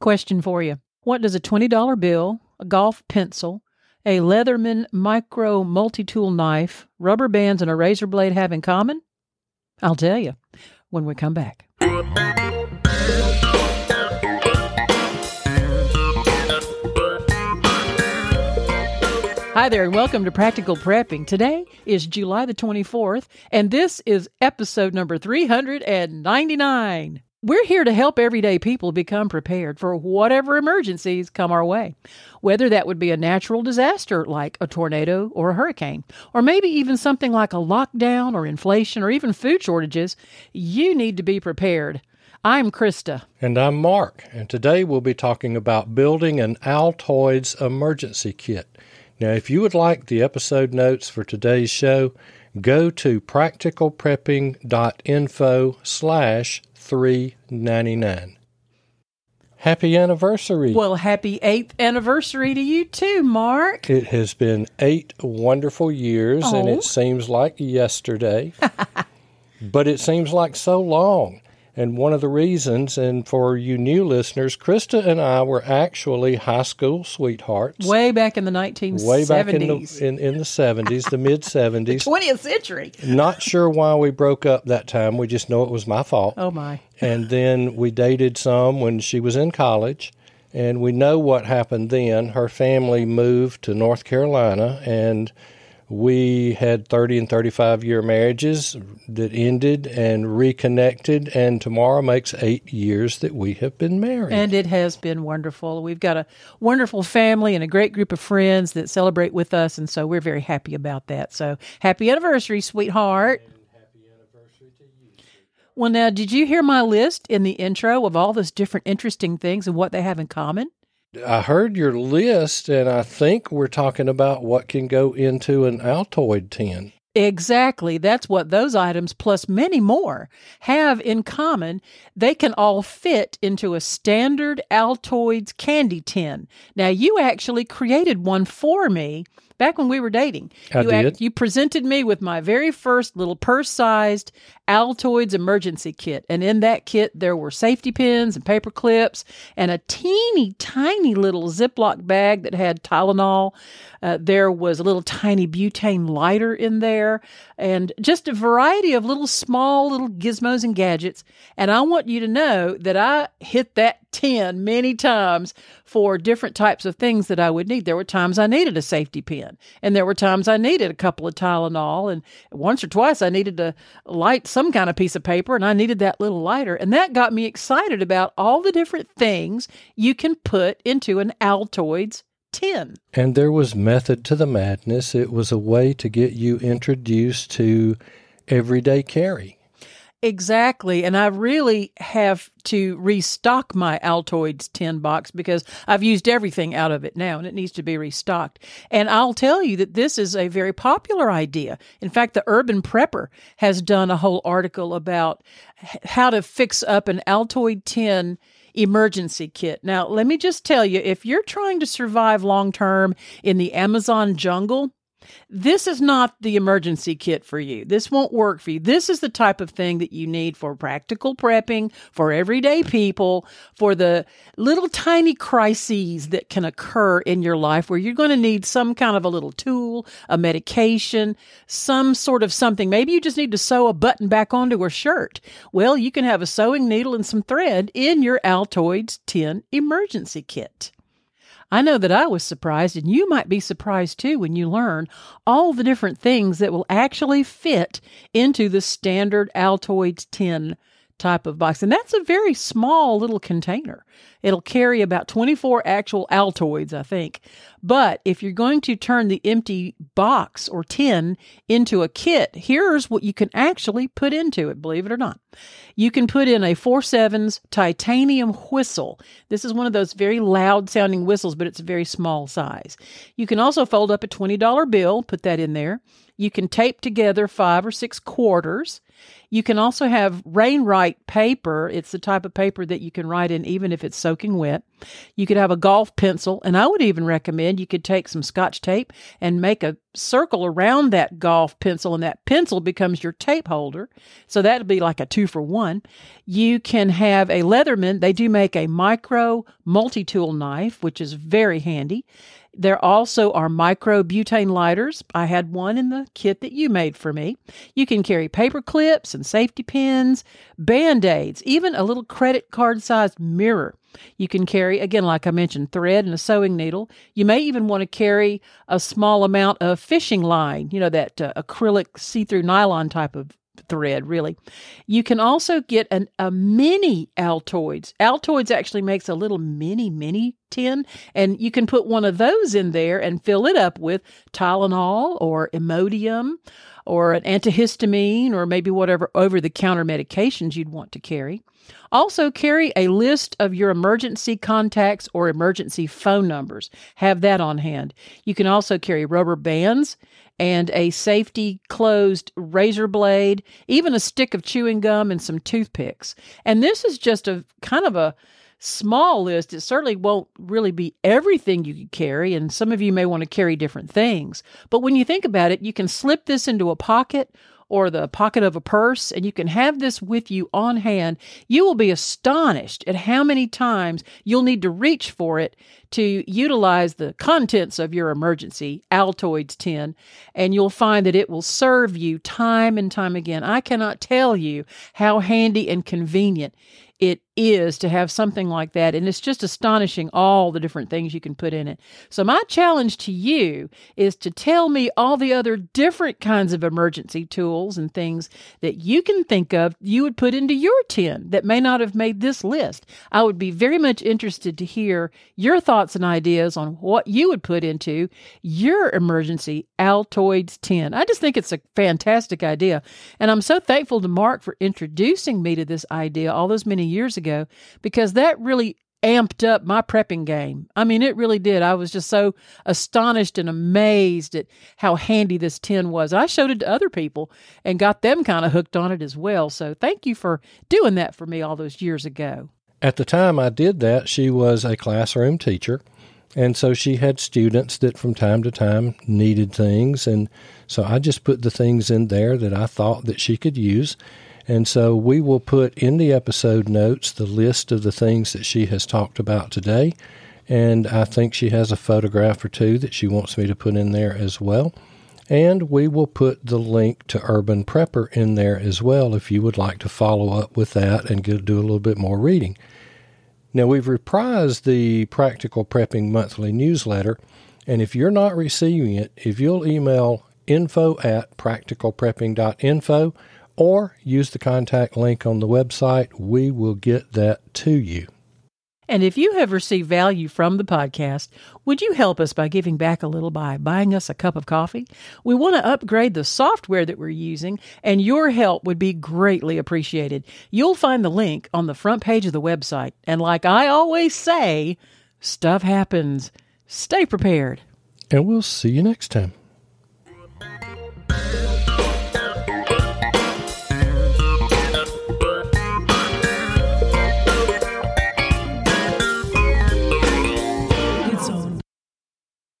Question for you What does a $20 bill, a golf pencil, a Leatherman micro multi tool knife, rubber bands, and a razor blade have in common? I'll tell you when we come back. Hi there, and welcome to Practical Prepping. Today is July the 24th, and this is episode number 399. We're here to help everyday people become prepared for whatever emergencies come our way, whether that would be a natural disaster like a tornado or a hurricane, or maybe even something like a lockdown or inflation or even food shortages. You need to be prepared. I'm Krista. And I'm Mark, and today we'll be talking about building an Altoids emergency kit. Now, if you would like the episode notes for today's show, go to practicalprepping.info slash 399. Happy anniversary. Well, happy eighth anniversary to you too, Mark. It has been eight wonderful years, oh. and it oh. seems like yesterday, but it seems like so long. And one of the reasons, and for you new listeners, Krista and I were actually high school sweethearts. Way back in the 1970s. Way back in the, in, in the 70s, the mid 70s. 20th century. Not sure why we broke up that time. We just know it was my fault. Oh, my. and then we dated some when she was in college. And we know what happened then. Her family moved to North Carolina and we had 30 and 35 year marriages that ended and reconnected, and tomorrow makes eight years that we have been married. And it has been wonderful. We've got a wonderful family and a great group of friends that celebrate with us, and so we're very happy about that. So happy anniversary, sweetheart. Well, now, did you hear my list in the intro of all those different interesting things and what they have in common? I heard your list, and I think we're talking about what can go into an Altoid tin. Exactly. That's what those items, plus many more, have in common. They can all fit into a standard Altoids candy tin. Now, you actually created one for me back when we were dating. I you did. Act, you presented me with my very first little purse-sized Altoids emergency kit, and in that kit there were safety pins and paper clips and a teeny tiny little Ziploc bag that had Tylenol. Uh, there was a little tiny butane lighter in there, and just a variety of little small little gizmos and gadgets. And I want you to know that I hit that 10 many times for different types of things that I would need. There were times I needed a safety pin, and there were times I needed a couple of Tylenol, and once or twice I needed to light some kind of piece of paper, and I needed that little lighter. And that got me excited about all the different things you can put into an Altoids tin. And there was method to the madness. It was a way to get you introduced to everyday carry. Exactly. And I really have to restock my Altoids tin box because I've used everything out of it now and it needs to be restocked. And I'll tell you that this is a very popular idea. In fact, the Urban Prepper has done a whole article about how to fix up an Altoid tin emergency kit. Now, let me just tell you if you're trying to survive long term in the Amazon jungle, this is not the emergency kit for you. This won't work for you. This is the type of thing that you need for practical prepping, for everyday people, for the little tiny crises that can occur in your life where you're going to need some kind of a little tool, a medication, some sort of something. Maybe you just need to sew a button back onto a shirt. Well, you can have a sewing needle and some thread in your Altoids tin emergency kit. I know that I was surprised, and you might be surprised too when you learn all the different things that will actually fit into the standard Altoids tin type of box. And that's a very small little container. It'll carry about 24 actual Altoids, I think. But if you're going to turn the empty box or tin into a kit, here's what you can actually put into it, believe it or not. You can put in a 4Sevens titanium whistle. This is one of those very loud sounding whistles, but it's a very small size. You can also fold up a $20 bill, put that in there. You can tape together five or six quarters. You can also have Rainwrite paper. It's the type of paper that you can write in even if it's soaking wet. You could have a golf pencil, and I would even recommend you could take some scotch tape and make a circle around that golf pencil, and that pencil becomes your tape holder. So that'd be like a two for one. You can have a Leatherman. They do make a micro multi tool knife, which is very handy. There also are micro butane lighters. I had one in the kit that you made for me. You can carry paper clips and safety pins, band aids, even a little credit card sized mirror. You can carry, again, like I mentioned, thread and a sewing needle. You may even want to carry a small amount of fishing line, you know, that uh, acrylic see through nylon type of thread, really. You can also get an, a mini Altoids. Altoids actually makes a little mini, mini tin, and you can put one of those in there and fill it up with Tylenol or Imodium or an antihistamine or maybe whatever over the counter medications you'd want to carry. Also, carry a list of your emergency contacts or emergency phone numbers. Have that on hand. You can also carry rubber bands and a safety closed razor blade, even a stick of chewing gum and some toothpicks. And this is just a kind of a small list. It certainly won't really be everything you could carry, and some of you may want to carry different things. But when you think about it, you can slip this into a pocket or the pocket of a purse, and you can have this with you on hand, you will be astonished at how many times you'll need to reach for it to utilize the contents of your emergency Altoids tin, and you'll find that it will serve you time and time again. I cannot tell you how handy and convenient it is to have something like that. And it's just astonishing all the different things you can put in it. So, my challenge to you is to tell me all the other different kinds of emergency tools and things that you can think of you would put into your tin that may not have made this list. I would be very much interested to hear your thoughts and ideas on what you would put into your emergency Altoids tin. I just think it's a fantastic idea. And I'm so thankful to Mark for introducing me to this idea all those many years ago because that really amped up my prepping game. I mean, it really did. I was just so astonished and amazed at how handy this tin was. I showed it to other people and got them kind of hooked on it as well. So thank you for doing that for me all those years ago. At the time I did that, she was a classroom teacher. And so she had students that from time to time needed things. And so I just put the things in there that I thought that she could use. And so we will put in the episode notes the list of the things that she has talked about today. And I think she has a photograph or two that she wants me to put in there as well. And we will put the link to Urban Prepper in there as well if you would like to follow up with that and do a little bit more reading. Now, we've reprised the Practical Prepping Monthly newsletter, and if you're not receiving it, if you'll email info at practicalprepping.info, or use the contact link on the website. We will get that to you. And if you have received value from the podcast, would you help us by giving back a little by buying us a cup of coffee? We want to upgrade the software that we're using, and your help would be greatly appreciated. You'll find the link on the front page of the website. And like I always say, stuff happens. Stay prepared. And we'll see you next time.